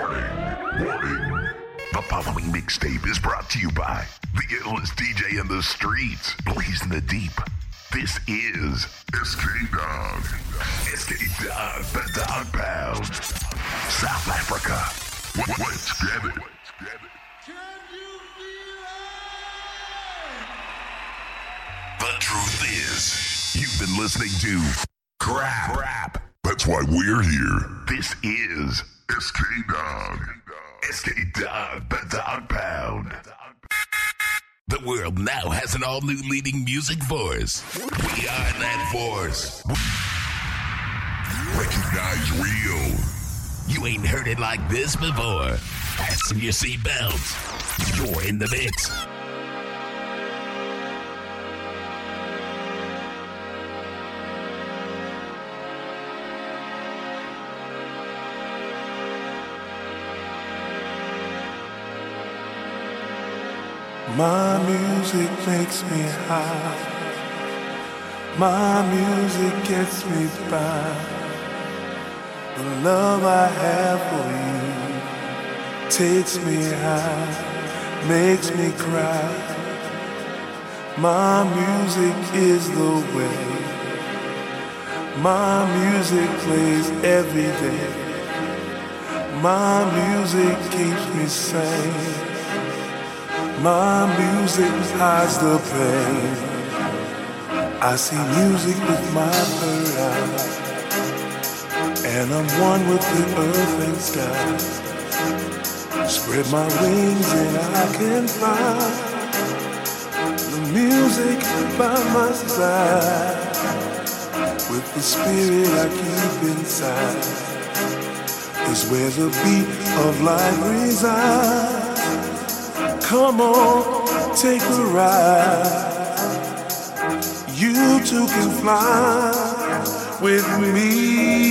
Warning, warning. The following mixtape is brought to you by the illest DJ in the streets, blazing the deep. This is SK Dog. SK Dog, the Dog Pound. South Africa. What, get it. The truth is, you've been listening to crap. crap. That's why we're here. This is SK Dog. SK Dog, the Dog Pound. The world now has an all new leading music force. We are that force. Recognize real. You ain't heard it like this before. Fasten your seatbelts. You're in the mix. My music makes me high. My music gets me by. The love I have for you takes me high, makes me cry. My music is the way. My music plays every day. My music keeps me sane. My music hides the pain. I see music with my third eye, and I'm one with the earth and sky. Spread my wings and I can fly. The music by my side, with the spirit I keep inside, is where the beat of life resides. Come on, take a ride. You too can fly with me.